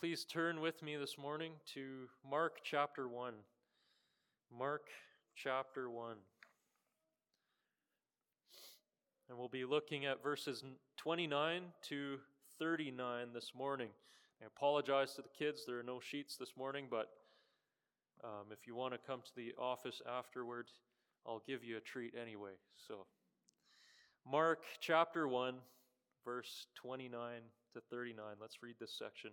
please turn with me this morning to Mark chapter 1. Mark chapter 1. And we'll be looking at verses 29 to 39 this morning. I apologize to the kids, there are no sheets this morning, but um, if you want to come to the office afterward, I'll give you a treat anyway. So, Mark chapter 1, verse 29 to 39. Let's read this section.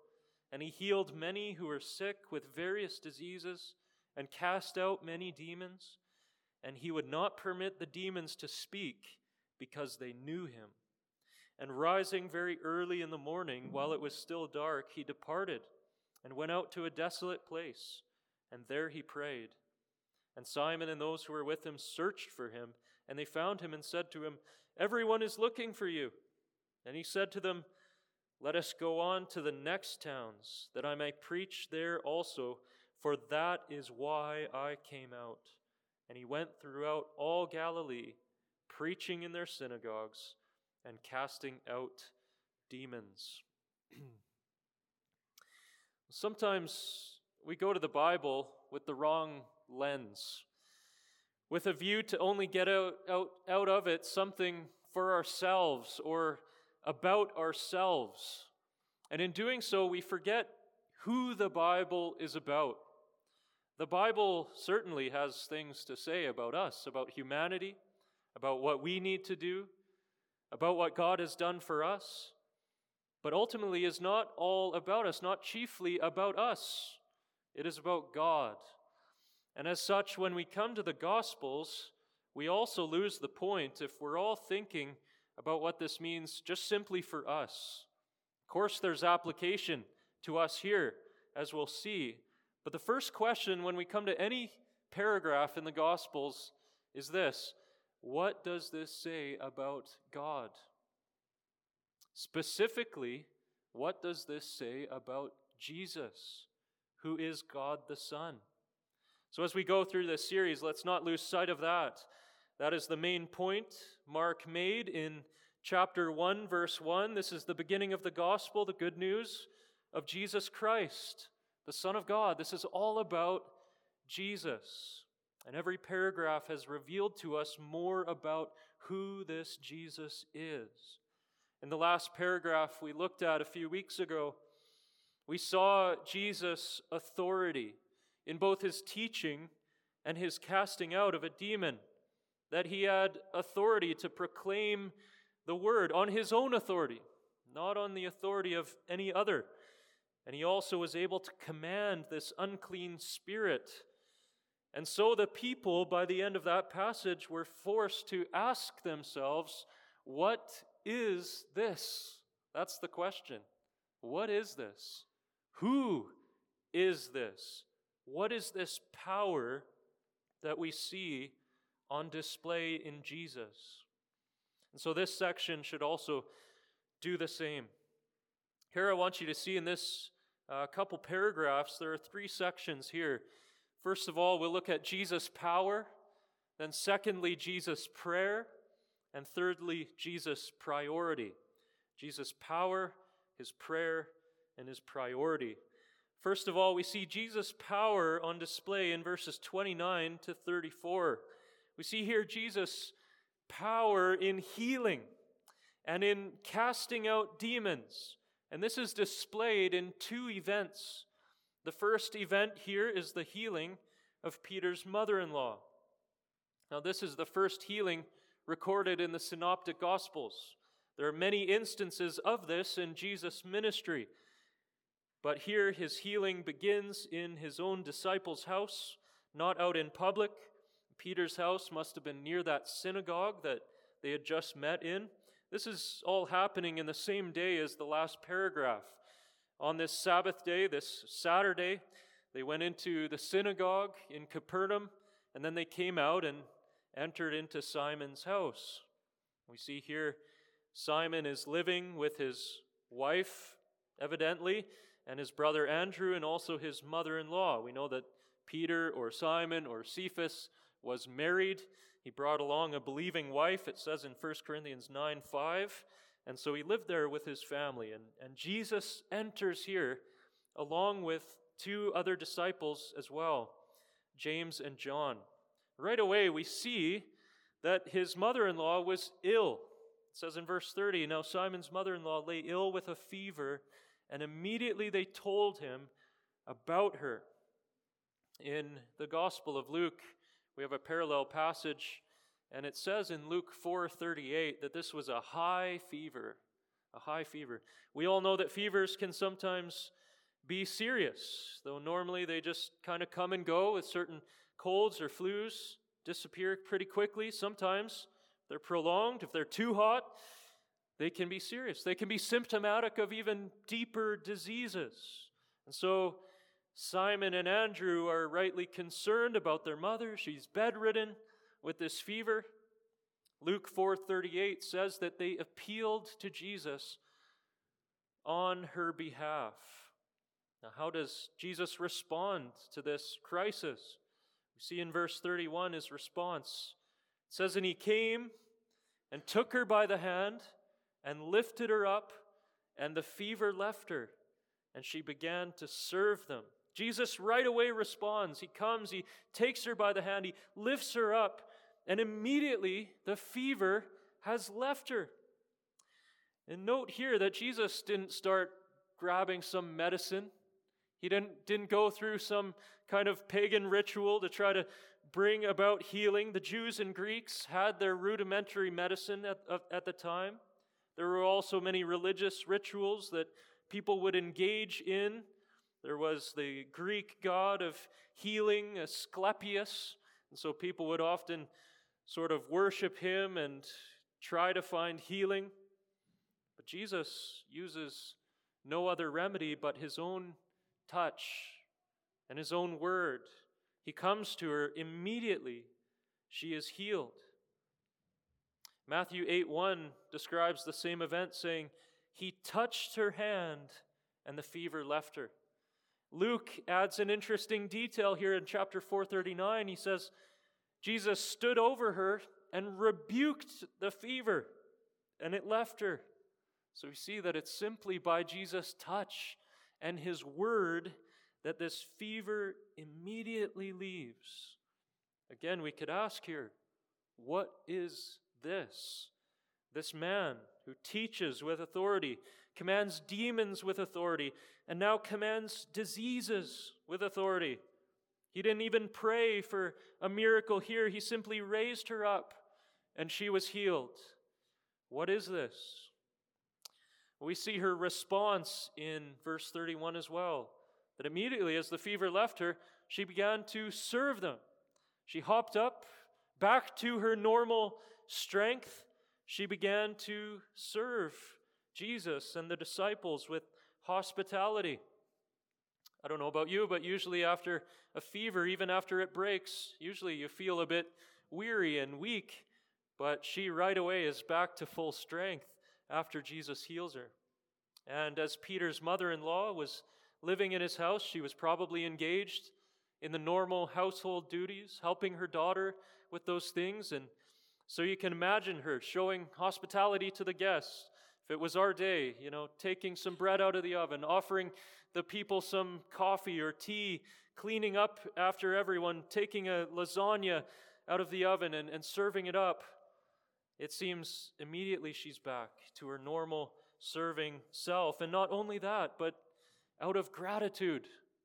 And he healed many who were sick with various diseases, and cast out many demons and he would not permit the demons to speak because they knew him. And rising very early in the morning, while it was still dark, he departed and went out to a desolate place, and there he prayed. And Simon and those who were with him searched for him, and they found him and said to him, Everyone is looking for you. And he said to them, Let us go on to the next towns, that I may preach there also, for that is why I came out. And he went throughout all Galilee, preaching in their synagogues and casting out demons. Sometimes we go to the Bible with the wrong lens, with a view to only get out, out, out of it something for ourselves or about ourselves. And in doing so, we forget who the Bible is about. The Bible certainly has things to say about us, about humanity, about what we need to do, about what God has done for us, but ultimately is not all about us, not chiefly about us. It is about God. And as such, when we come to the Gospels, we also lose the point if we're all thinking about what this means just simply for us. Of course, there's application to us here, as we'll see. But the first question when we come to any paragraph in the Gospels is this What does this say about God? Specifically, what does this say about Jesus, who is God the Son? So, as we go through this series, let's not lose sight of that. That is the main point Mark made in chapter 1, verse 1. This is the beginning of the gospel, the good news of Jesus Christ the Son of God. This is all about Jesus. And every paragraph has revealed to us more about who this Jesus is. In the last paragraph we looked at a few weeks ago, we saw Jesus' authority in both his teaching and his casting out of a demon, that he had authority to proclaim the word on his own authority, not on the authority of any other. And he also was able to command this unclean spirit. And so the people, by the end of that passage, were forced to ask themselves, What is this? That's the question. What is this? Who is this? What is this power that we see on display in Jesus? And so this section should also do the same. Here, I want you to see in this uh, couple paragraphs, there are three sections here. First of all, we'll look at Jesus' power. Then, secondly, Jesus' prayer. And thirdly, Jesus' priority. Jesus' power, his prayer, and his priority. First of all, we see Jesus' power on display in verses 29 to 34. We see here Jesus' power in healing and in casting out demons. And this is displayed in two events. The first event here is the healing of Peter's mother in law. Now, this is the first healing recorded in the Synoptic Gospels. There are many instances of this in Jesus' ministry. But here, his healing begins in his own disciples' house, not out in public. Peter's house must have been near that synagogue that they had just met in. This is all happening in the same day as the last paragraph. On this Sabbath day, this Saturday, they went into the synagogue in Capernaum, and then they came out and entered into Simon's house. We see here Simon is living with his wife, evidently, and his brother Andrew, and also his mother in law. We know that Peter or Simon or Cephas was married. He brought along a believing wife, it says in 1 Corinthians 9 5. And so he lived there with his family. And, and Jesus enters here along with two other disciples as well, James and John. Right away, we see that his mother in law was ill. It says in verse 30 Now Simon's mother in law lay ill with a fever, and immediately they told him about her. In the Gospel of Luke, we have a parallel passage, and it says in Luke 4:38 that this was a high fever, a high fever. We all know that fevers can sometimes be serious, though normally they just kind of come and go with certain colds or flus disappear pretty quickly. Sometimes they're prolonged. If they're too hot, they can be serious. They can be symptomatic of even deeper diseases. And so Simon and Andrew are rightly concerned about their mother. She's bedridden with this fever. Luke 4:38 says that they appealed to Jesus on her behalf. Now, how does Jesus respond to this crisis? We see in verse 31 his response. It says, And he came and took her by the hand and lifted her up, and the fever left her, and she began to serve them. Jesus right away responds. He comes, he takes her by the hand, he lifts her up, and immediately the fever has left her. And note here that Jesus didn't start grabbing some medicine. He didn't, didn't go through some kind of pagan ritual to try to bring about healing. The Jews and Greeks had their rudimentary medicine at, at the time. There were also many religious rituals that people would engage in. There was the Greek god of healing, Asclepius, and so people would often sort of worship him and try to find healing. But Jesus uses no other remedy but his own touch and his own word. He comes to her immediately. She is healed. Matthew 8 1 describes the same event, saying, He touched her hand, and the fever left her. Luke adds an interesting detail here in chapter 439. He says, Jesus stood over her and rebuked the fever, and it left her. So we see that it's simply by Jesus' touch and his word that this fever immediately leaves. Again, we could ask here, what is this? This man who teaches with authority, commands demons with authority, and now commands diseases with authority. He didn't even pray for a miracle here, he simply raised her up and she was healed. What is this? We see her response in verse 31 as well. That immediately, as the fever left her, she began to serve them. She hopped up back to her normal strength. She began to serve Jesus and the disciples with hospitality. I don't know about you, but usually after a fever, even after it breaks, usually you feel a bit weary and weak. But she right away is back to full strength after Jesus heals her. And as Peter's mother in law was living in his house, she was probably engaged in the normal household duties, helping her daughter with those things. And so you can imagine her showing hospitality to the guests. If it was our day, you know, taking some bread out of the oven, offering the people some coffee or tea, cleaning up after everyone, taking a lasagna out of the oven and, and serving it up. It seems immediately she's back to her normal serving self. And not only that, but out of gratitude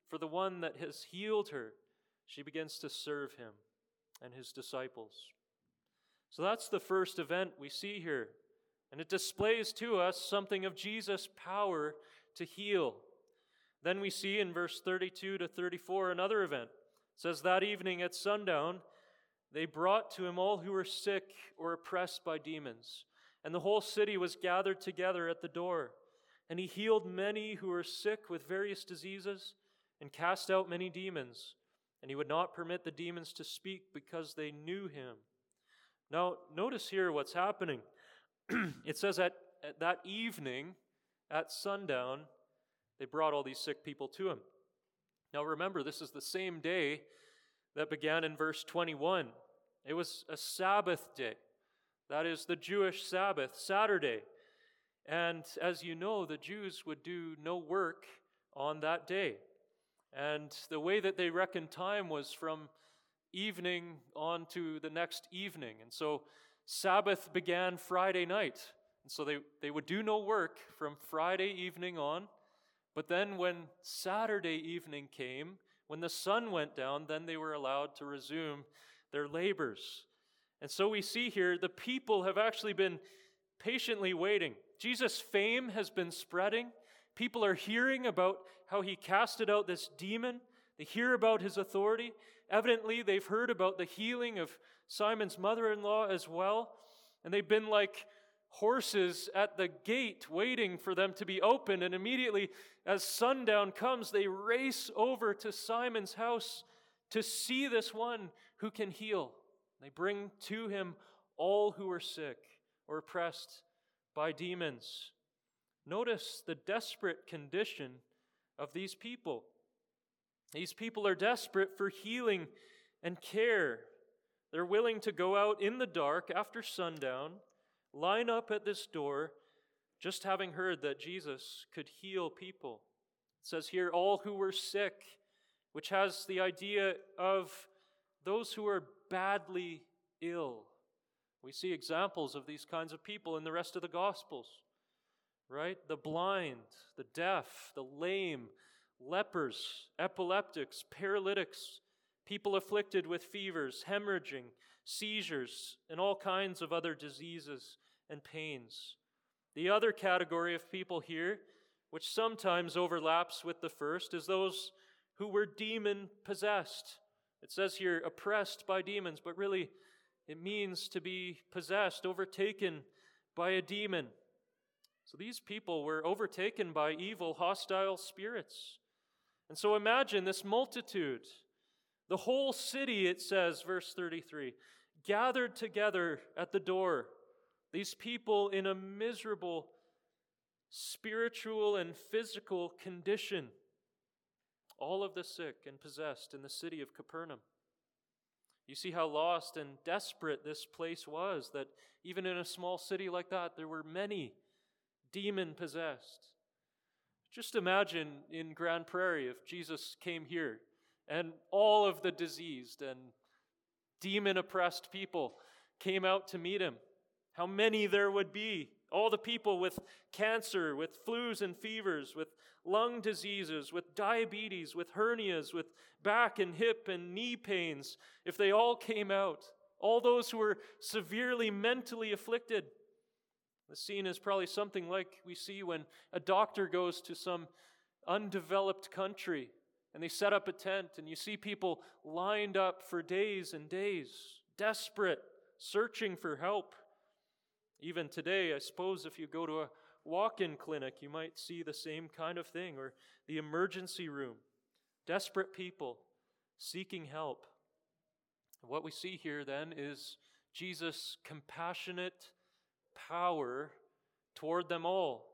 for the one that has healed her, she begins to serve him and his disciples. So that's the first event we see here. And it displays to us something of Jesus' power to heal. Then we see in verse 32 to 34 another event. It says, That evening at sundown, they brought to him all who were sick or oppressed by demons, and the whole city was gathered together at the door. And he healed many who were sick with various diseases and cast out many demons. And he would not permit the demons to speak because they knew him. Now, notice here what's happening. it says that at that evening, at sundown, they brought all these sick people to him. Now, remember, this is the same day that began in verse 21. It was a Sabbath day. That is the Jewish Sabbath, Saturday. And as you know, the Jews would do no work on that day. And the way that they reckoned time was from evening on to the next evening. And so Sabbath began Friday night. And so they, they would do no work from Friday evening on. But then when Saturday evening came, when the sun went down, then they were allowed to resume their labors. And so we see here the people have actually been patiently waiting. Jesus' fame has been spreading. People are hearing about how he casted out this demon. They hear about his authority. Evidently, they've heard about the healing of Simon's mother in law as well. And they've been like horses at the gate waiting for them to be opened. And immediately, as sundown comes, they race over to Simon's house to see this one who can heal. They bring to him all who are sick or oppressed by demons. Notice the desperate condition of these people. These people are desperate for healing and care. They're willing to go out in the dark after sundown, line up at this door, just having heard that Jesus could heal people. It says here, all who were sick, which has the idea of those who are badly ill. We see examples of these kinds of people in the rest of the Gospels, right? The blind, the deaf, the lame, lepers, epileptics, paralytics, people afflicted with fevers, hemorrhaging, seizures, and all kinds of other diseases and pains. The other category of people here, which sometimes overlaps with the first, is those who were demon possessed. It says here, oppressed by demons, but really it means to be possessed, overtaken by a demon. So these people were overtaken by evil, hostile spirits. And so imagine this multitude, the whole city, it says, verse 33, gathered together at the door. These people in a miserable spiritual and physical condition. All of the sick and possessed in the city of Capernaum. You see how lost and desperate this place was, that even in a small city like that, there were many demon possessed. Just imagine in Grand Prairie if Jesus came here and all of the diseased and demon oppressed people came out to meet him. How many there would be. All the people with cancer, with flus and fevers, with lung diseases, with diabetes, with hernias, with back and hip and knee pains, if they all came out, all those who were severely mentally afflicted. The scene is probably something like we see when a doctor goes to some undeveloped country and they set up a tent and you see people lined up for days and days, desperate, searching for help. Even today, I suppose if you go to a walk in clinic, you might see the same kind of thing, or the emergency room. Desperate people seeking help. What we see here then is Jesus' compassionate power toward them all.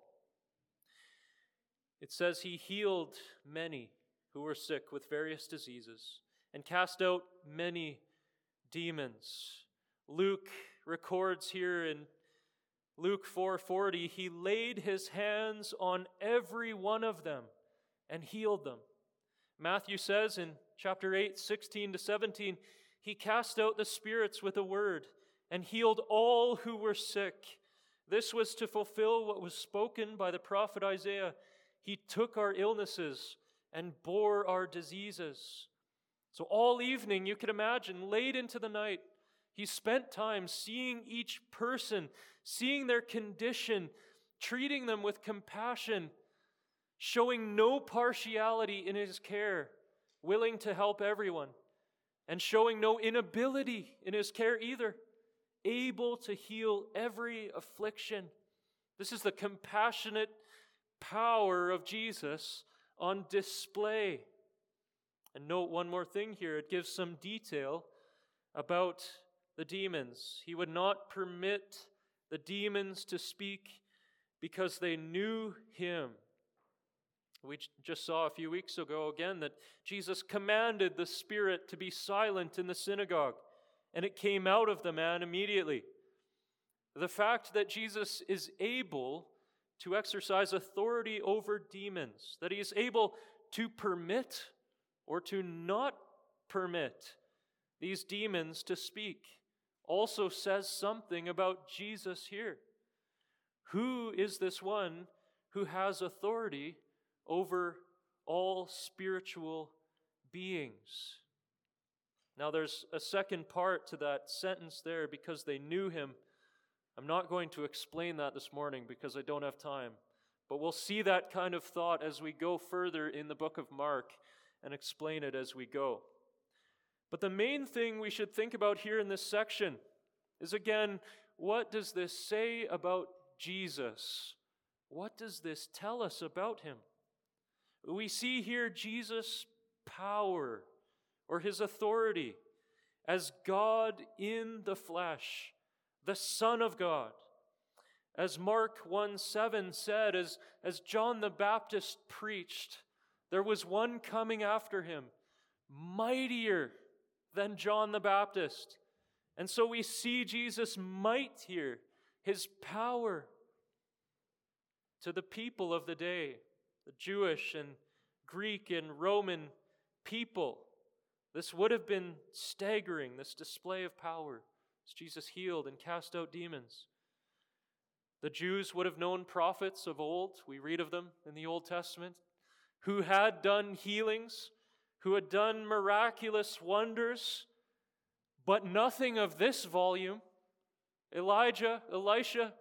It says he healed many who were sick with various diseases and cast out many demons. Luke records here in Luke 4:40, he laid his hands on every one of them and healed them. Matthew says in chapter 8, 16 to 17, he cast out the spirits with a word and healed all who were sick. This was to fulfill what was spoken by the prophet Isaiah. He took our illnesses and bore our diseases. So, all evening, you can imagine, late into the night, he spent time seeing each person, seeing their condition, treating them with compassion, showing no partiality in his care, willing to help everyone, and showing no inability in his care either, able to heal every affliction. This is the compassionate power of Jesus on display. And note one more thing here it gives some detail about the demons. He would not permit the demons to speak because they knew him. We just saw a few weeks ago again that Jesus commanded the spirit to be silent in the synagogue, and it came out of the man immediately. The fact that Jesus is able to exercise authority over demons, that he is able to permit or to not permit these demons to speak, also says something about Jesus here. Who is this one who has authority over all spiritual beings? Now, there's a second part to that sentence there because they knew him. I'm not going to explain that this morning because I don't have time. But we'll see that kind of thought as we go further in the book of Mark and explain it as we go. But the main thing we should think about here in this section is again, what does this say about Jesus? What does this tell us about him? We see here Jesus' power or his authority as God in the flesh, the Son of God. As Mark 1 7 said, as, as John the Baptist preached, there was one coming after him, mightier than John the Baptist. And so we see Jesus' might here, his power to the people of the day, the Jewish and Greek and Roman people. This would have been staggering, this display of power as Jesus healed and cast out demons. The Jews would have known prophets of old, we read of them in the Old Testament, who had done healings, who had done miraculous wonders, but nothing of this volume. Elijah, Elisha,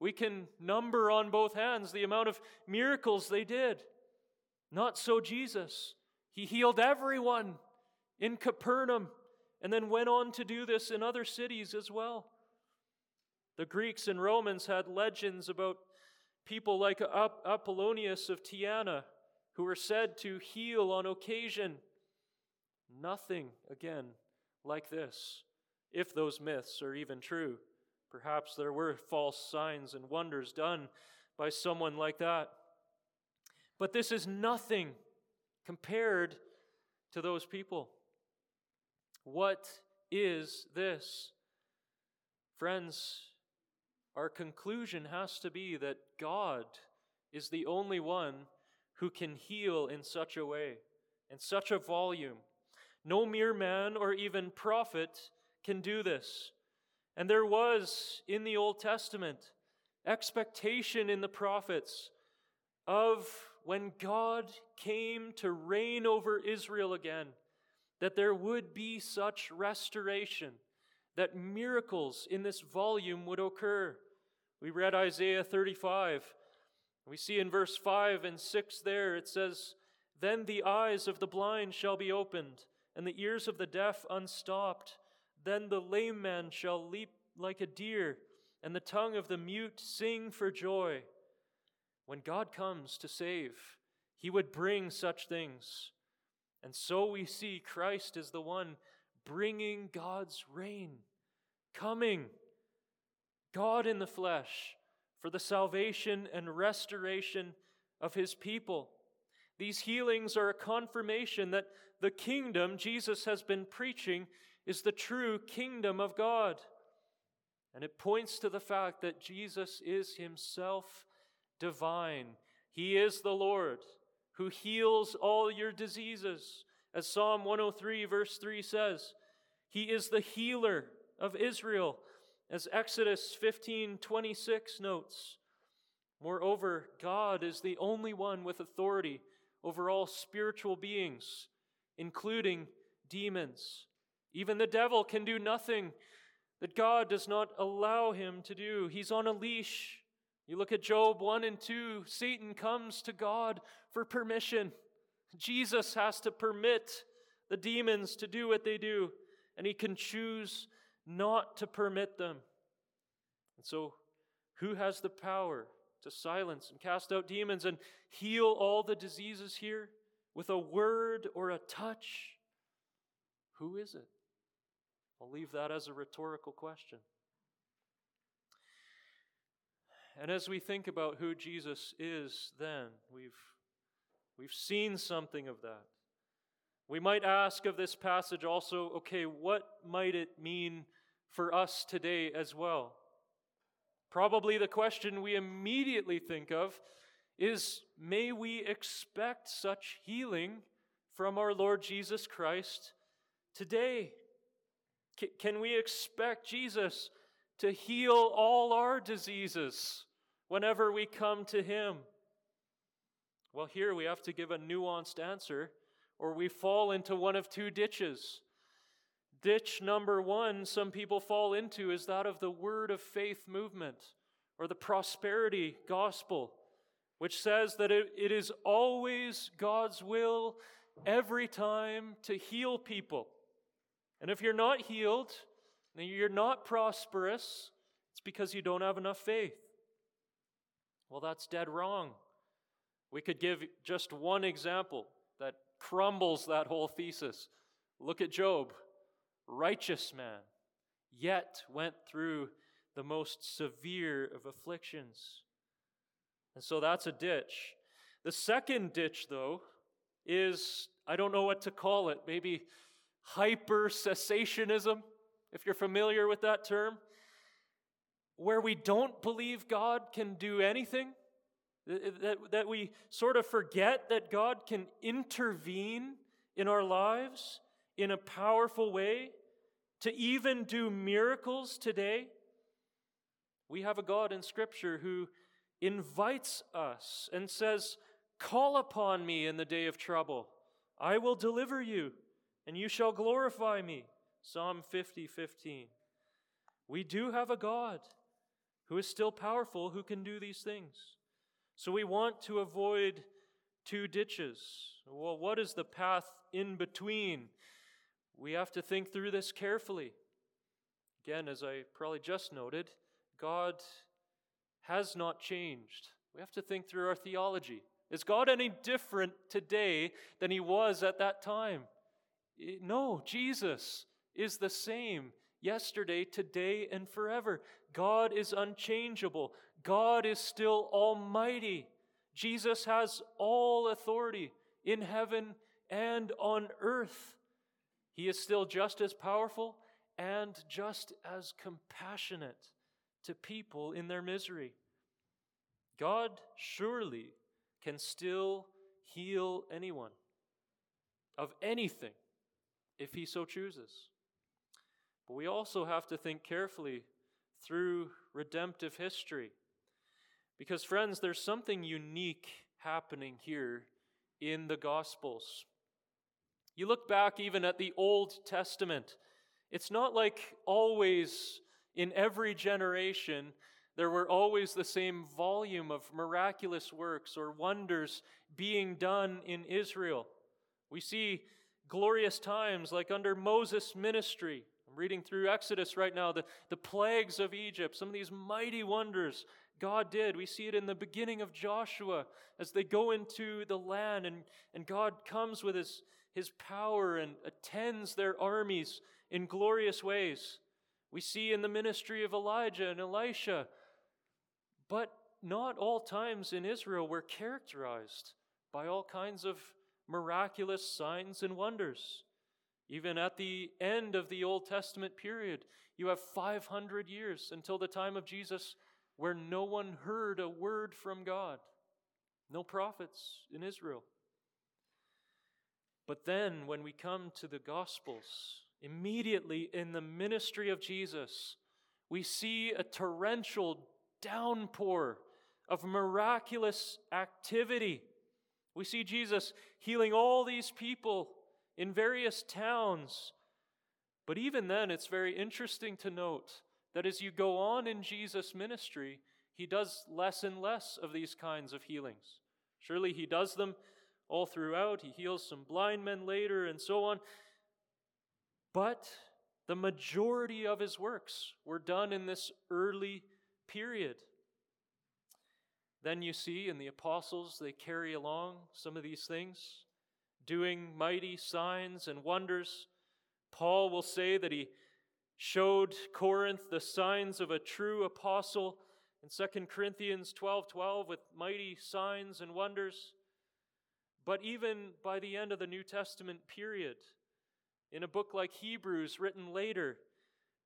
we can number on both hands the amount of miracles they did. Not so Jesus. He healed everyone in Capernaum and then went on to do this in other cities as well. The Greeks and Romans had legends about people like Apollonius of Tyana who were said to heal on occasion. Nothing, again, like this, if those myths are even true. Perhaps there were false signs and wonders done by someone like that. But this is nothing compared to those people. What is this? Friends, our conclusion has to be that God is the only one who can heal in such a way, in such a volume. No mere man or even prophet can do this. And there was in the Old Testament expectation in the prophets of when God came to reign over Israel again, that there would be such restoration, that miracles in this volume would occur. We read Isaiah 35. We see in verse 5 and 6 there, it says, Then the eyes of the blind shall be opened, and the ears of the deaf unstopped. Then the lame man shall leap like a deer, and the tongue of the mute sing for joy. When God comes to save, he would bring such things. And so we see Christ as the one bringing God's reign, coming, God in the flesh, for the salvation and restoration of his people. These healings are a confirmation that the kingdom Jesus has been preaching is the true kingdom of God. And it points to the fact that Jesus is himself divine. He is the Lord who heals all your diseases. As Psalm 103, verse 3 says, He is the healer of Israel, as Exodus 15 26 notes. Moreover, God is the only one with authority over all spiritual beings, including demons. Even the devil can do nothing that God does not allow him to do. He's on a leash. You look at Job 1 and 2, Satan comes to God for permission. Jesus has to permit the demons to do what they do, and he can choose not to permit them. And so, who has the power to silence and cast out demons and heal all the diseases here with a word or a touch? Who is it? I'll leave that as a rhetorical question. And as we think about who Jesus is, then we've, we've seen something of that. We might ask of this passage also okay, what might it mean for us today as well? Probably the question we immediately think of is may we expect such healing from our Lord Jesus Christ today? Can we expect Jesus to heal all our diseases whenever we come to Him? Well, here we have to give a nuanced answer, or we fall into one of two ditches. Ditch number one, some people fall into, is that of the word of faith movement or the prosperity gospel, which says that it, it is always God's will every time to heal people. And if you're not healed, and you're not prosperous, it's because you don't have enough faith. Well, that's dead wrong. We could give just one example that crumbles that whole thesis. Look at Job, righteous man, yet went through the most severe of afflictions. And so that's a ditch. The second ditch, though, is I don't know what to call it. Maybe hyper cessationism, if you're familiar with that term, where we don't believe God can do anything, that, that we sort of forget that God can intervene in our lives in a powerful way, to even do miracles today. We have a God in Scripture who invites us and says, Call upon me in the day of trouble. I will deliver you and you shall glorify me. Psalm 50, 15. We do have a God who is still powerful, who can do these things. So we want to avoid two ditches. Well, what is the path in between? We have to think through this carefully. Again, as I probably just noted, God has not changed. We have to think through our theology. Is God any different today than he was at that time? No, Jesus is the same yesterday, today, and forever. God is unchangeable. God is still almighty. Jesus has all authority in heaven and on earth. He is still just as powerful and just as compassionate to people in their misery. God surely can still heal anyone of anything if he so chooses. But we also have to think carefully through redemptive history. Because, friends, there's something unique happening here in the Gospels. You look back even at the Old Testament, it's not like always in every generation there were always the same volume of miraculous works or wonders being done in Israel. We see glorious times like under Moses' ministry. I'm reading through Exodus right now, the, the plagues of Egypt, some of these mighty wonders God did. We see it in the beginning of Joshua as they go into the land and, and God comes with his, his power and attends their armies in glorious ways. We see in the ministry of Elijah and Elisha. But not all times in Israel were characterized by all kinds of miraculous signs and wonders. Even at the end of the Old Testament period, you have 500 years until the time of Jesus where no one heard a word from God, no prophets in Israel. But then, when we come to the Gospels, immediately in the ministry of Jesus, we see a torrential downpour of miraculous activity we see Jesus healing all these people in various towns. But even then, it's very interesting to note that as you go on in Jesus' ministry, he does less and less of these kinds of healings. Surely he does them all throughout. He heals some blind men later and so on. But the majority of his works were done in this early period. Then you see in the apostles, they carry along some of these things, doing mighty signs and wonders. Paul will say that he showed Corinth the signs of a true apostle in 2 Corinthians 12 12 with mighty signs and wonders. But even by the end of the New Testament period, in a book like Hebrews, written later,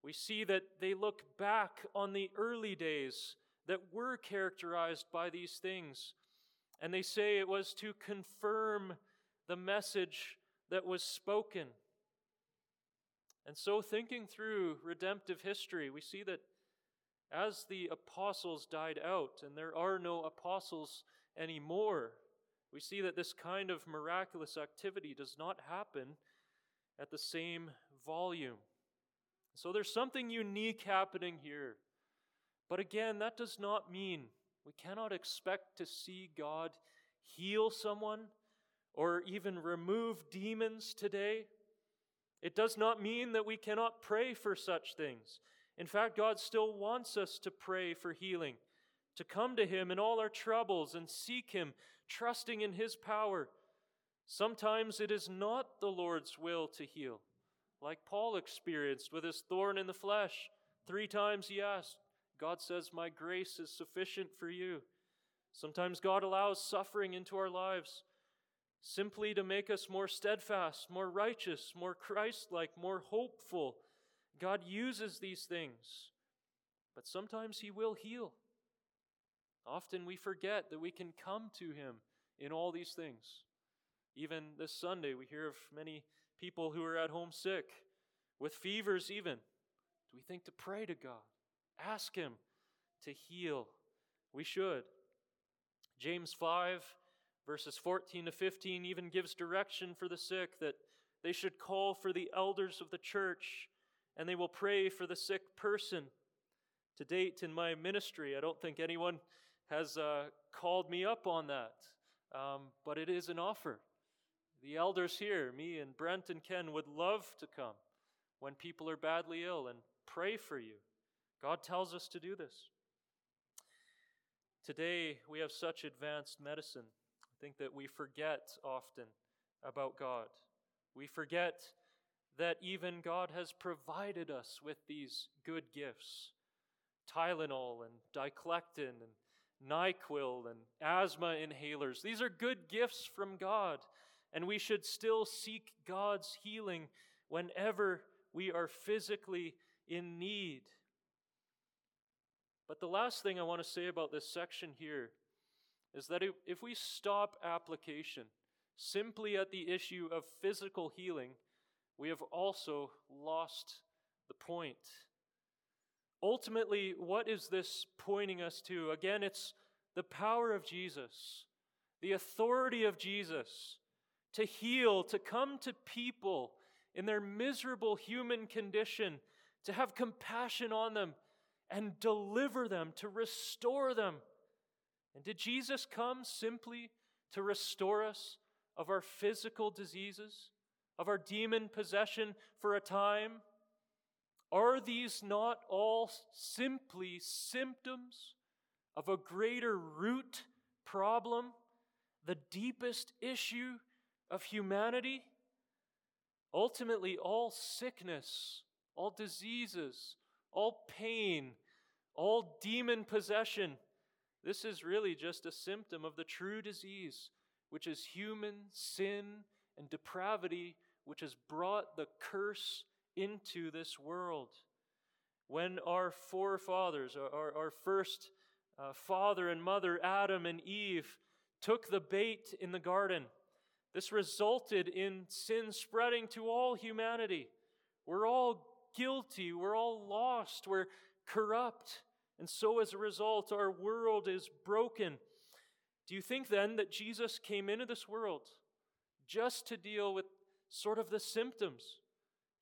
we see that they look back on the early days that were characterized by these things. And they say it was to confirm the message that was spoken. And so, thinking through redemptive history, we see that as the apostles died out, and there are no apostles anymore, we see that this kind of miraculous activity does not happen at the same volume. So there's something unique happening here. But again, that does not mean we cannot expect to see God heal someone or even remove demons today. It does not mean that we cannot pray for such things. In fact, God still wants us to pray for healing, to come to Him in all our troubles and seek Him, trusting in His power. Sometimes it is not the Lord's will to heal, like Paul experienced with his thorn in the flesh. Three times he asked, God says, My grace is sufficient for you. Sometimes God allows suffering into our lives simply to make us more steadfast, more righteous, more Christ like, more hopeful. God uses these things, but sometimes He will heal. Often we forget that we can come to Him in all these things. Even this Sunday, we hear of many people who are at home sick, with fevers even. Do we think to pray to God? Ask Him to heal. We should. James 5, verses 14 to 15, even gives direction for the sick that they should call for the elders of the church and they will pray for the sick person. To date in my ministry, I don't think anyone has uh, called me up on that, um, but it is an offer. The elders here, me and Brent and Ken, would love to come when people are badly ill and pray for you. God tells us to do this. Today, we have such advanced medicine. I think that we forget often about God. We forget that even God has provided us with these good gifts Tylenol and Diclexin and NyQuil and asthma inhalers. These are good gifts from God, and we should still seek God's healing whenever we are physically in need. But the last thing I want to say about this section here is that if we stop application simply at the issue of physical healing, we have also lost the point. Ultimately, what is this pointing us to? Again, it's the power of Jesus, the authority of Jesus to heal, to come to people in their miserable human condition, to have compassion on them and deliver them, to restore them. And did Jesus come simply to restore us of our physical diseases, of our demon possession for a time? Are these not all simply symptoms of a greater root problem, the deepest issue of humanity? Ultimately, all sickness, all diseases, all pain, all demon possession. This is really just a symptom of the true disease, which is human sin and depravity, which has brought the curse into this world. When our forefathers, our, our first uh, father and mother, Adam and Eve, took the bait in the garden, this resulted in sin spreading to all humanity. We're all guilty. We're all lost. We're corrupt. And so, as a result, our world is broken. Do you think then that Jesus came into this world just to deal with sort of the symptoms?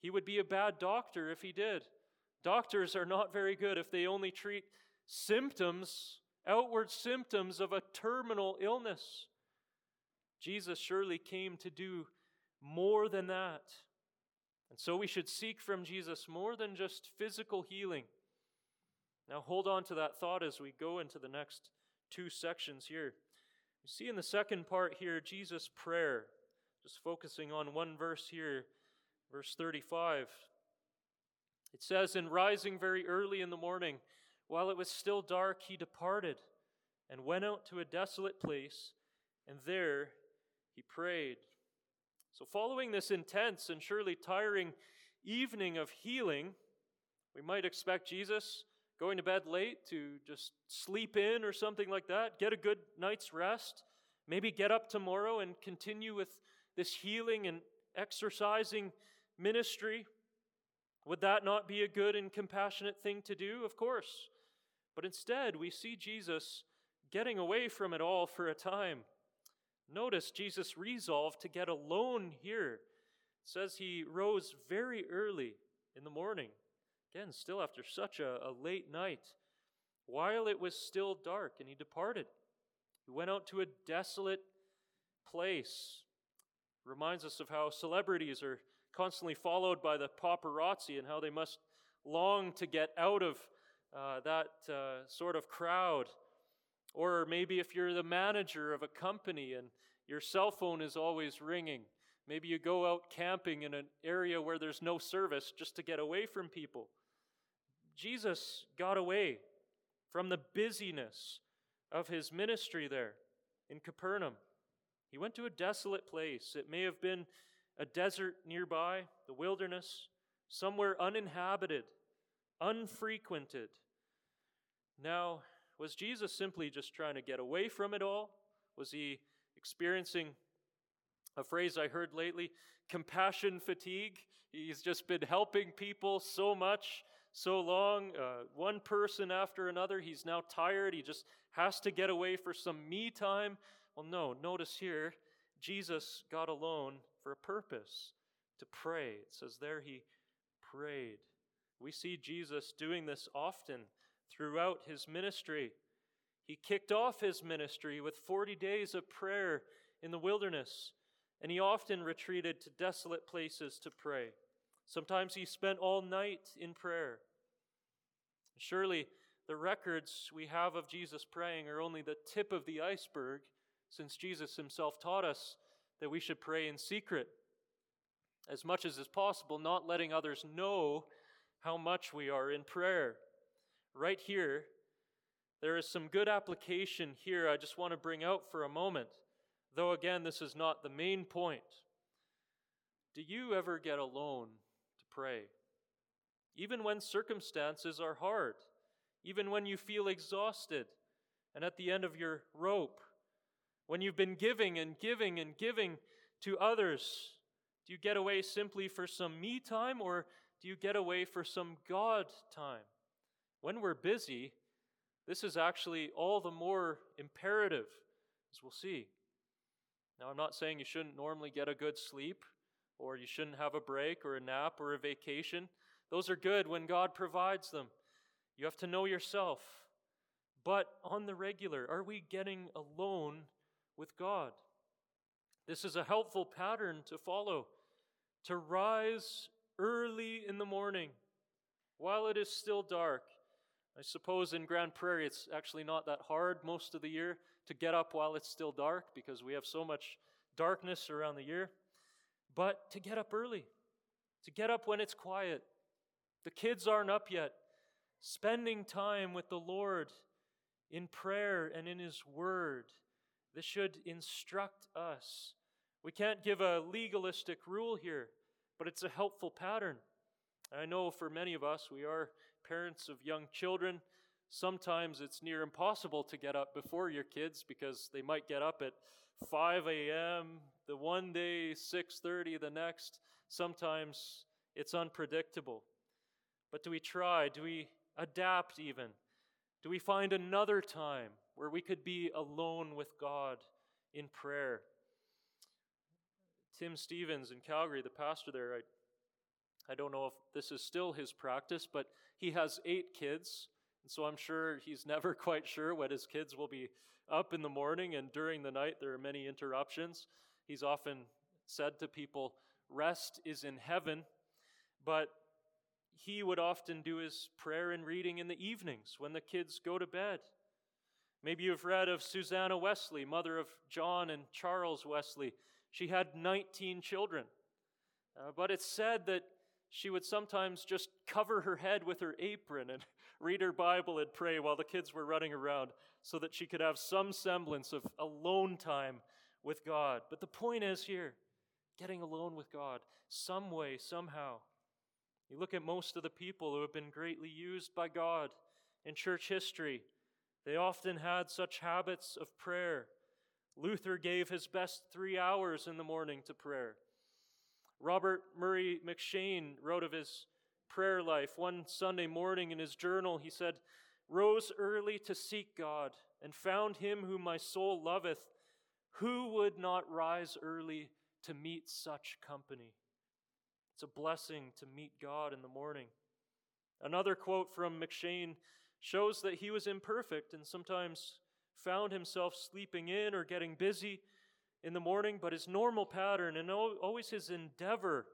He would be a bad doctor if he did. Doctors are not very good if they only treat symptoms, outward symptoms of a terminal illness. Jesus surely came to do more than that. And so we should seek from Jesus more than just physical healing. Now, hold on to that thought as we go into the next two sections here. You see in the second part here, Jesus' prayer, just focusing on one verse here, verse 35. It says, In rising very early in the morning, while it was still dark, he departed and went out to a desolate place, and there he prayed. So, following this intense and surely tiring evening of healing, we might expect Jesus going to bed late to just sleep in or something like that, get a good night's rest, maybe get up tomorrow and continue with this healing and exercising ministry. Would that not be a good and compassionate thing to do? Of course. But instead, we see Jesus getting away from it all for a time. Notice Jesus resolved to get alone here. It says he rose very early in the morning. Again, still after such a, a late night, while it was still dark, and he departed. He went out to a desolate place. Reminds us of how celebrities are constantly followed by the paparazzi and how they must long to get out of uh, that uh, sort of crowd. Or maybe if you're the manager of a company and your cell phone is always ringing, maybe you go out camping in an area where there's no service just to get away from people. Jesus got away from the busyness of his ministry there in Capernaum. He went to a desolate place. It may have been a desert nearby, the wilderness, somewhere uninhabited, unfrequented. Now, was Jesus simply just trying to get away from it all? Was he experiencing a phrase I heard lately compassion fatigue? He's just been helping people so much so long, uh, one person after another. He's now tired. He just has to get away for some me time. Well, no, notice here, Jesus got alone for a purpose to pray. It says there he prayed. We see Jesus doing this often throughout his ministry. He kicked off his ministry with 40 days of prayer in the wilderness, and he often retreated to desolate places to pray. Sometimes he spent all night in prayer. Surely the records we have of Jesus praying are only the tip of the iceberg, since Jesus himself taught us that we should pray in secret, as much as is possible, not letting others know how much we are in prayer. Right here, there is some good application here I just want to bring out for a moment, though again, this is not the main point. Do you ever get alone pray? even when circumstances are hard, even when you feel exhausted and at the end of your rope, when you've been giving and giving and giving to others, do you get away simply for some me time or do you get away for some God time? When we're busy, this is actually all the more imperative, as we'll see. Now, I'm not saying you shouldn't normally get a good sleep or you shouldn't have a break or a nap or a vacation. Those are good when God provides them. You have to know yourself. But on the regular, are we getting alone with God? This is a helpful pattern to follow. To rise early in the morning while it is still dark. I suppose in Grande Prairie it's actually not that hard most of the year to get up while it's still dark because we have so much darkness around the year. But to get up early, to get up when it's quiet, the kids aren't up yet. Spending time with the Lord in prayer and in His Word. This should instruct us. We can't give a legalistic rule here, but it's a helpful pattern. I know for many of us, we are parents of young children. Sometimes it's near impossible to get up before your kids because they might get up at 5 a.m. the one day, 6:30 the next. Sometimes it's unpredictable. But do we try? Do we adapt even? Do we find another time where we could be alone with God in prayer? Tim Stephens in Calgary, the pastor there, I, I don't know if this is still his practice, but he has eight kids. And so I'm sure he's never quite sure when his kids will be up in the morning and during the night. There are many interruptions. He's often said to people, Rest is in heaven. But he would often do his prayer and reading in the evenings when the kids go to bed. Maybe you've read of Susanna Wesley, mother of John and Charles Wesley. She had 19 children. Uh, but it's said that she would sometimes just cover her head with her apron and read her Bible and pray while the kids were running around so that she could have some semblance of alone time with God. But the point is here getting alone with God, some way, somehow. You look at most of the people who have been greatly used by God in church history, they often had such habits of prayer. Luther gave his best three hours in the morning to prayer. Robert Murray M'Cheyne wrote of his prayer life. One Sunday morning in his journal, he said, Rose early to seek God, and found him whom my soul loveth. Who would not rise early to meet such company? It's a blessing to meet God in the morning. Another quote from M'Cheyne shows that he was imperfect and sometimes found himself sleeping in or getting busy in the morning, but his normal pattern and always his endeavor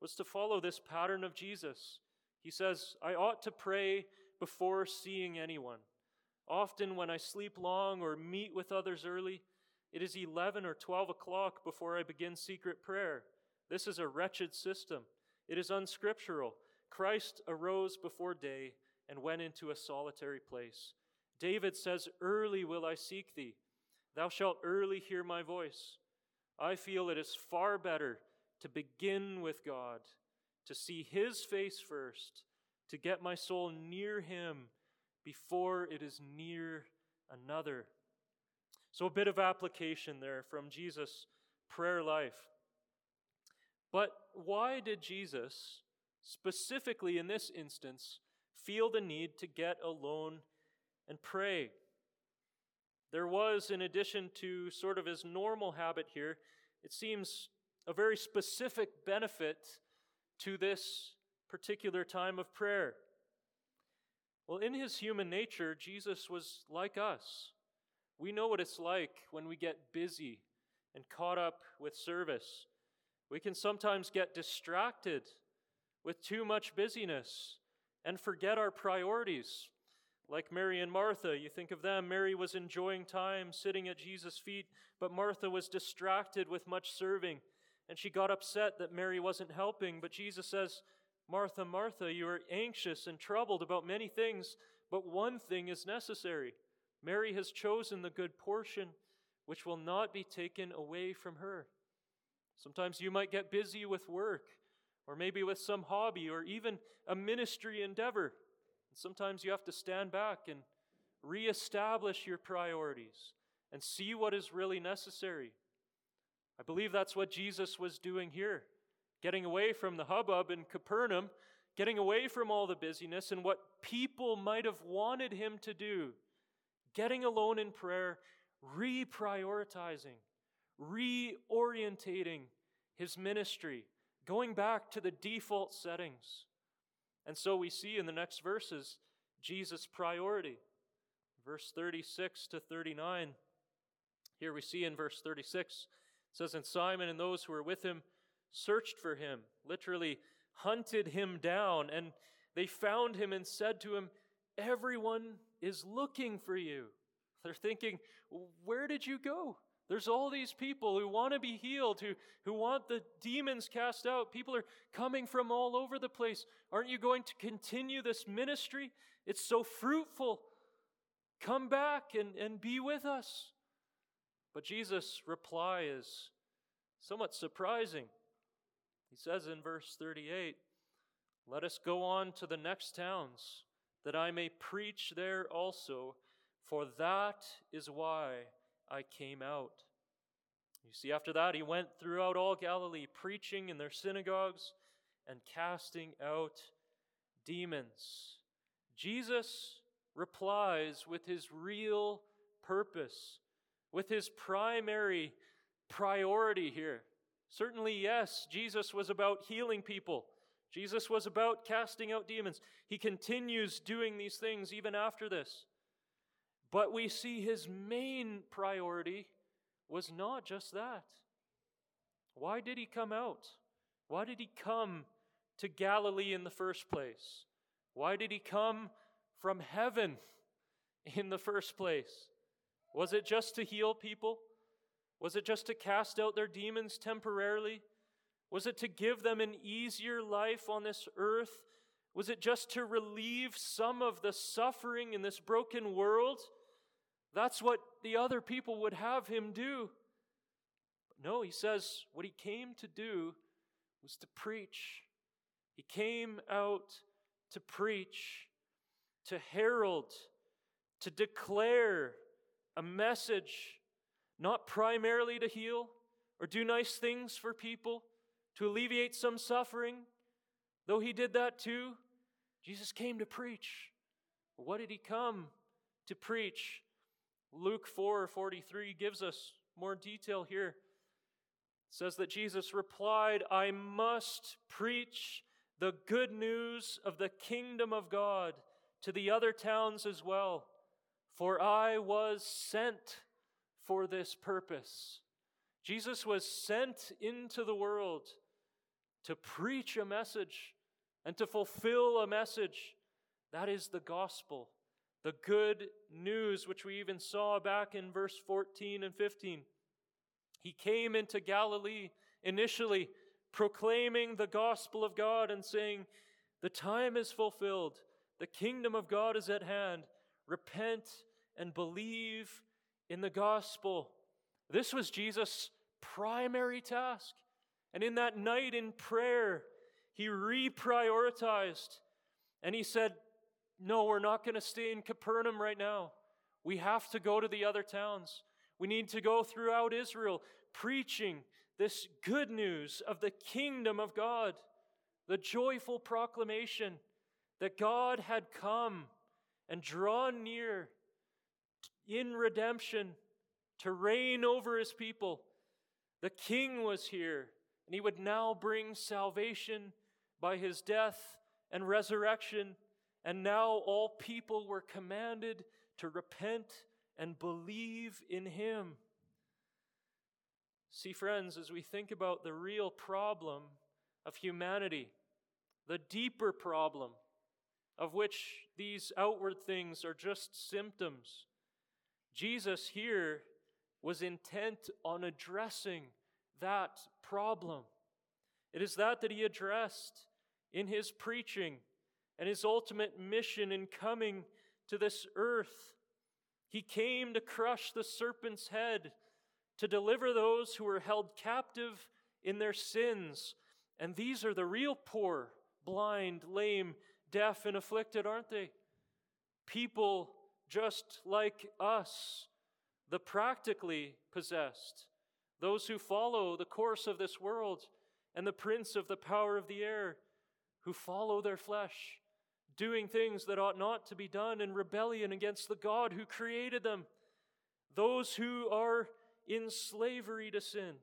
was to follow this pattern of Jesus. He says, I ought to pray before seeing anyone. Often, when I sleep long or meet with others early, it is 11 or 12 o'clock before I begin secret prayer. This is a wretched system. It is unscriptural. Christ arose before day and went into a solitary place. David says, Early will I seek thee. Thou shalt early hear my voice. I feel it is far better to begin with God, to see His face first, to get my soul near Him before it is near another. So, a bit of application there from Jesus' prayer life. But why did Jesus, specifically in this instance, feel the need to get alone and pray? There was, in addition to sort of his normal habit here, it seems a very specific benefit to this particular time of prayer. Well, in his human nature, Jesus was like us. We know what it's like when we get busy and caught up with service. We can sometimes get distracted with too much busyness and forget our priorities. Like Mary and Martha, you think of them. Mary was enjoying time sitting at Jesus' feet, but Martha was distracted with much serving, and she got upset that Mary wasn't helping. But Jesus says, Martha, Martha, you are anxious and troubled about many things, but one thing is necessary. Mary has chosen the good portion, which will not be taken away from her. Sometimes you might get busy with work, or maybe with some hobby, or even a ministry endeavor. And sometimes you have to stand back and reestablish your priorities and see what is really necessary. I believe that's what Jesus was doing here, getting away from the hubbub in Capernaum, getting away from all the busyness and what people might have wanted him to do, getting alone in prayer, reprioritizing, reorientating his ministry, going back to the default settings. And so we see in the next verses Jesus' priority. Verse 36 to 39. Here we see in verse 36, it says, And Simon and those who were with him searched for him, literally hunted him down, and they found him and said to him, Everyone is looking for you. They're thinking, Where did you go? There's all these people who want to be healed, who, who want the demons cast out. People are coming from all over the place. Aren't you going to continue this ministry? It's so fruitful. Come back and, and be with us. But Jesus' reply is somewhat surprising. He says in verse 38 Let us go on to the next towns, that I may preach there also, for that is why I came out. You see, after that, he went throughout all Galilee, preaching in their synagogues and casting out demons. Jesus replies with his real purpose, with his primary priority here. Certainly, yes, Jesus was about healing people. Jesus was about casting out demons. He continues doing these things even after this. But we see his main priority was not just that. Why did he come out? Why did he come to Galilee in the first place? Why did he come from heaven in the first place? Was it just to heal people? Was it just to cast out their demons temporarily? Was it to give them an easier life on this earth? Was it just to relieve some of the suffering in this broken world? That's what the other people would have him do. No, he says what he came to do was to preach. He came out to preach, to herald, to declare a message, not primarily to heal or do nice things for people, to alleviate some suffering. Though he did that too, Jesus came to preach. What did he come to preach? Luke 4 43 gives us more detail here. It says that Jesus replied, I must preach the good news of the kingdom of God to the other towns as well, for I was sent for this purpose. Jesus was sent into the world to preach a message and to fulfill a message. That is the gospel, the good news, which we even saw back in verse 14 and 15. He came into Galilee initially proclaiming the gospel of God and saying, The time is fulfilled, the kingdom of God is at hand. Repent and believe in the gospel. This was Jesus' primary task. And in that night in prayer, he reprioritized and he said, No, we're not going to stay in Capernaum right now. We have to go to the other towns. We need to go throughout Israel preaching this good news of the kingdom of God, the joyful proclamation that God had come and drawn near in redemption to reign over his people. The king was here, and he would now bring salvation by his death and resurrection. And now all people were commanded to repent and believe in him. See, friends, as we think about the real problem of humanity, the deeper problem of which these outward things are just symptoms, Jesus here was intent on addressing that problem. It is that that he addressed in his preaching and his ultimate mission in coming to this earth. He came to crush the serpent's head to deliver those who were held captive in their sins. And these are the real poor, blind, lame, deaf, and afflicted, aren't they? People just like us, the practically possessed, those who follow the course of this world and the prince of the power of the air, who follow their flesh, doing things that ought not to be done in rebellion against the God who created them. Those who are in slavery to sin,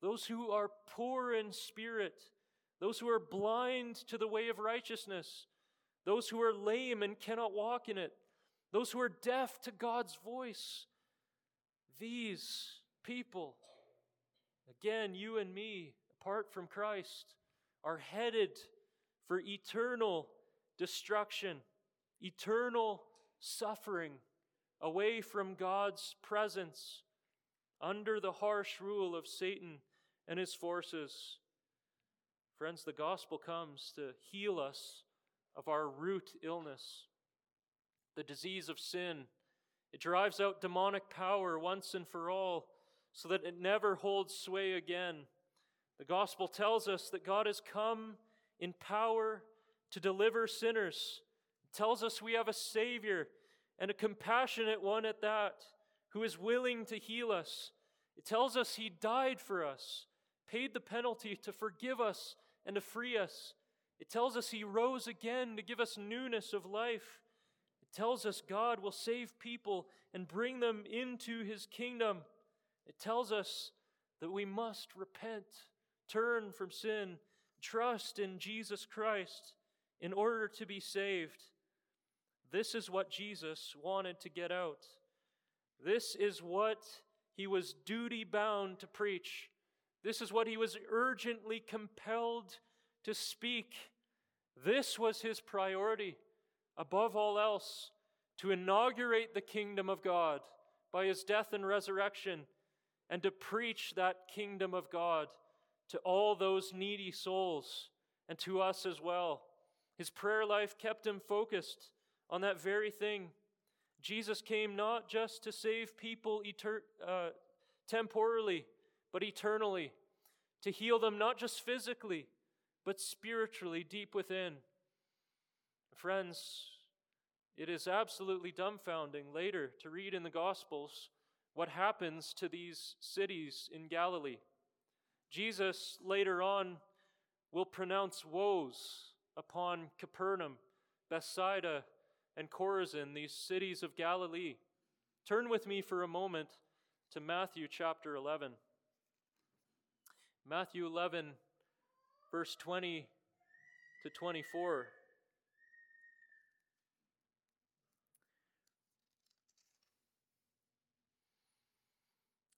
those who are poor in spirit, those who are blind to the way of righteousness, those who are lame and cannot walk in it, those who are deaf to God's voice. These people, again, you and me, apart from Christ, are headed for eternal destruction, eternal suffering, away from God's presence under the harsh rule of Satan and his forces. Friends, the gospel comes to heal us of our root illness, the disease of sin. It drives out demonic power once and for all so that it never holds sway again. The gospel tells us that God has come in power to deliver sinners. It tells us we have a Savior and a compassionate one at that who is willing to heal us. It tells us He died for us, paid the penalty to forgive us and to free us. It tells us He rose again to give us newness of life. It tells us God will save people and bring them into His kingdom. It tells us that we must repent, turn from sin, trust in Jesus Christ in order to be saved. This is what Jesus wanted to get out. This is what he was duty bound to preach. This is what he was urgently compelled to speak. This was his priority, above all else, to inaugurate the kingdom of God, by his death and resurrection and to preach that kingdom of God to all those needy souls and to us as well. His prayer life kept him focused on that very thing. Jesus came not just to save people eter- uh, temporally, but eternally, to heal them not just physically, but spiritually deep within. Friends, it is absolutely dumbfounding later to read in the Gospels what happens to these cities in Galilee. Jesus later on will pronounce woes upon Capernaum, Bethsaida, and Chorazin, these cities of Galilee. Turn with me for a moment to Matthew chapter 11. Matthew 11, verse 20 to 24.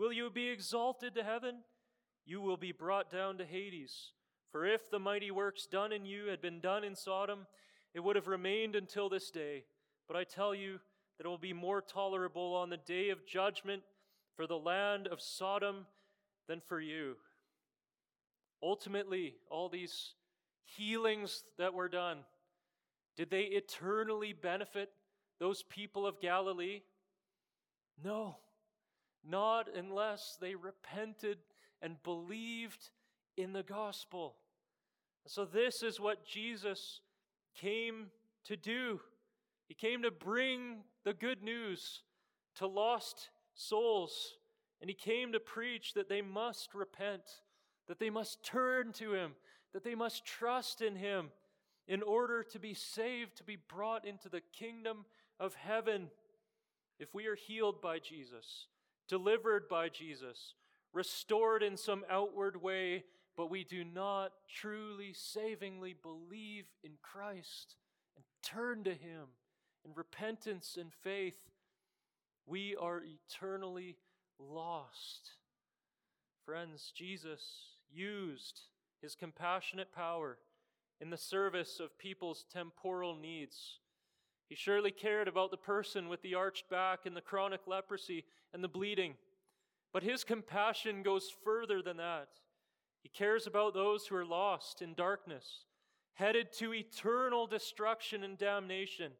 will you be exalted to heaven? You will be brought down to Hades. For if the mighty works done in you had been done in Sodom, it would have remained until this day. But I tell you that it will be more tolerable on the day of judgment for the land of Sodom than for you. Ultimately, all these healings that were done, did they eternally benefit those people of Galilee? No, not unless they repented and believed in the gospel. So, this is what Jesus came to do. He came to bring the good news to lost souls, and he came to preach that they must repent, that they must turn to him, that they must trust in him in order to be saved, to be brought into the kingdom of heaven. If we are healed by Jesus, delivered by Jesus, restored in some outward way, but we do not truly, savingly believe in Christ and turn to Him in repentance and faith, we are eternally lost. Friends, Jesus used His compassionate power in the service of people's temporal needs. He surely cared about the person with the arched back and the chronic leprosy and the bleeding. But his compassion goes further than that. He cares about those who are lost in darkness, headed to eternal destruction and damnation.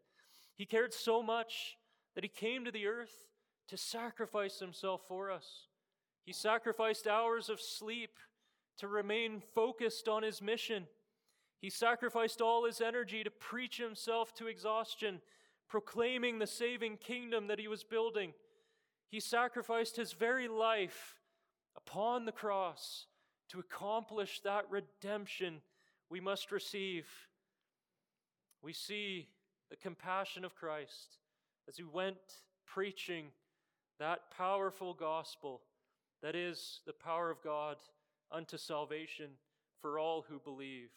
He cared so much that he came to the earth to sacrifice himself for us. He sacrificed hours of sleep to remain focused on his mission. He sacrificed all his energy to preach himself to exhaustion, proclaiming the saving kingdom that he was building. He sacrificed his very life upon the cross to accomplish that redemption we must receive. We see the compassion of Christ as he went preaching that powerful gospel that is the power of God unto salvation for all who believe.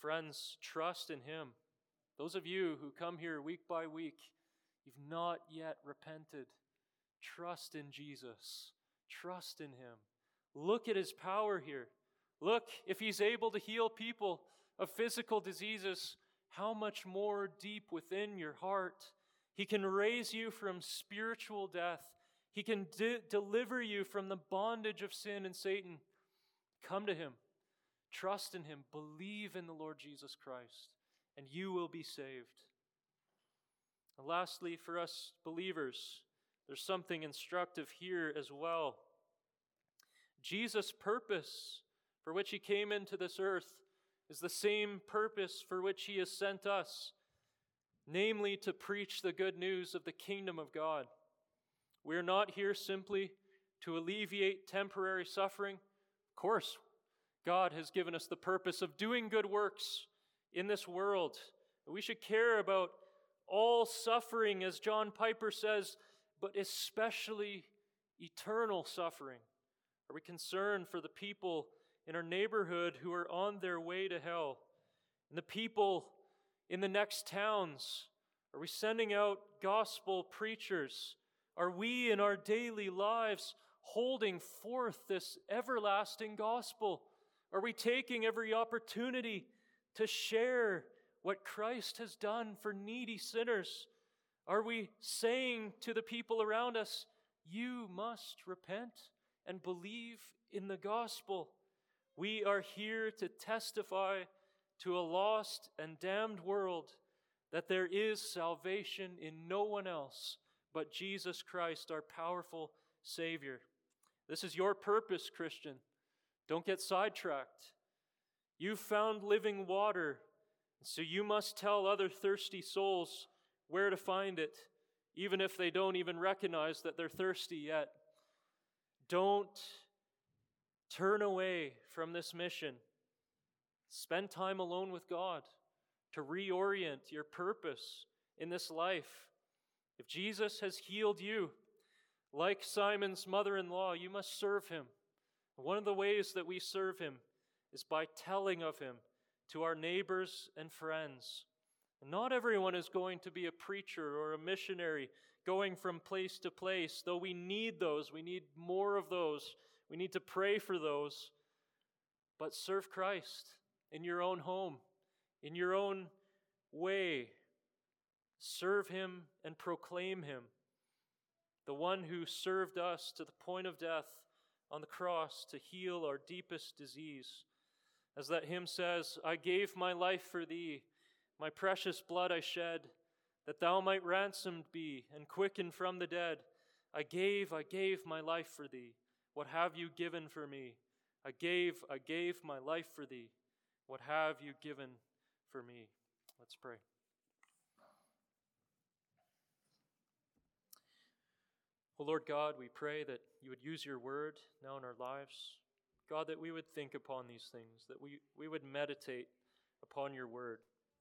Friends, trust in him. Those of you who come here week by week, you've not yet repented. Trust in Jesus. Trust in Him. Look at His power here. Look, if He's able to heal people of physical diseases, how much more deep within your heart? He can raise you from spiritual death. He can de- deliver you from the bondage of sin and Satan. Come to Him. Trust in Him. Believe in the Lord Jesus Christ, and you will be saved. And lastly, for us believers, there's something instructive here as well. Jesus' purpose for which he came into this earth is the same purpose for which he has sent us, namely to preach the good news of the kingdom of God. We are not here simply to alleviate temporary suffering. Of course, God has given us the purpose of doing good works in this world. We should care about all suffering, as John Piper says, but especially eternal suffering? Are we concerned for the people in our neighborhood who are on their way to hell? And the people in the next towns? Are we sending out gospel preachers? Are we in our daily lives holding forth this everlasting gospel? Are we taking every opportunity to share what Christ has done for needy sinners? Are we saying to the people around us, You must repent and believe in the gospel? We are here to testify to a lost and damned world that there is salvation in no one else but Jesus Christ, our powerful Savior. This is your purpose, Christian. Don't get sidetracked. You found living water, so you must tell other thirsty souls where to find it, even if they don't even recognize that they're thirsty yet. Don't turn away from this mission. Spend time alone with God to reorient your purpose in this life. If Jesus has healed you, like Simon's mother in law, you must serve him. One of the ways that we serve him is by telling of him to our neighbors and friends. not everyone is going to be a preacher or a missionary going from place to place, though we need those. We need more of those. We need to pray for those. But serve Christ in your own home, in your own way. Serve him and proclaim him. The one who served us to the point of death on the cross to heal our deepest disease. As that hymn says, I gave my life for thee, my precious blood I shed, that thou might ransomed be and quicken from the dead. I gave, I gave my life for thee. What have you given for me? I gave, I gave my life for thee. What have you given for me? Let's pray. Oh Lord God, we pray that you would use your word now in our lives. God, that we would think upon these things, that we, we would meditate upon your word,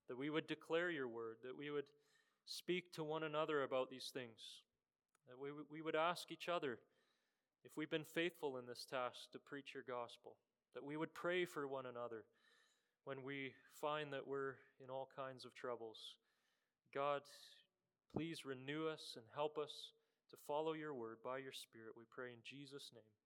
that we would declare your word, that we would speak to one another about these things, that we, we would ask each other if we've been faithful in this task to preach your gospel, that we would pray for one another when we find that we're in all kinds of troubles. God, please renew us and help us to follow your word by your Spirit. We pray in Jesus' name.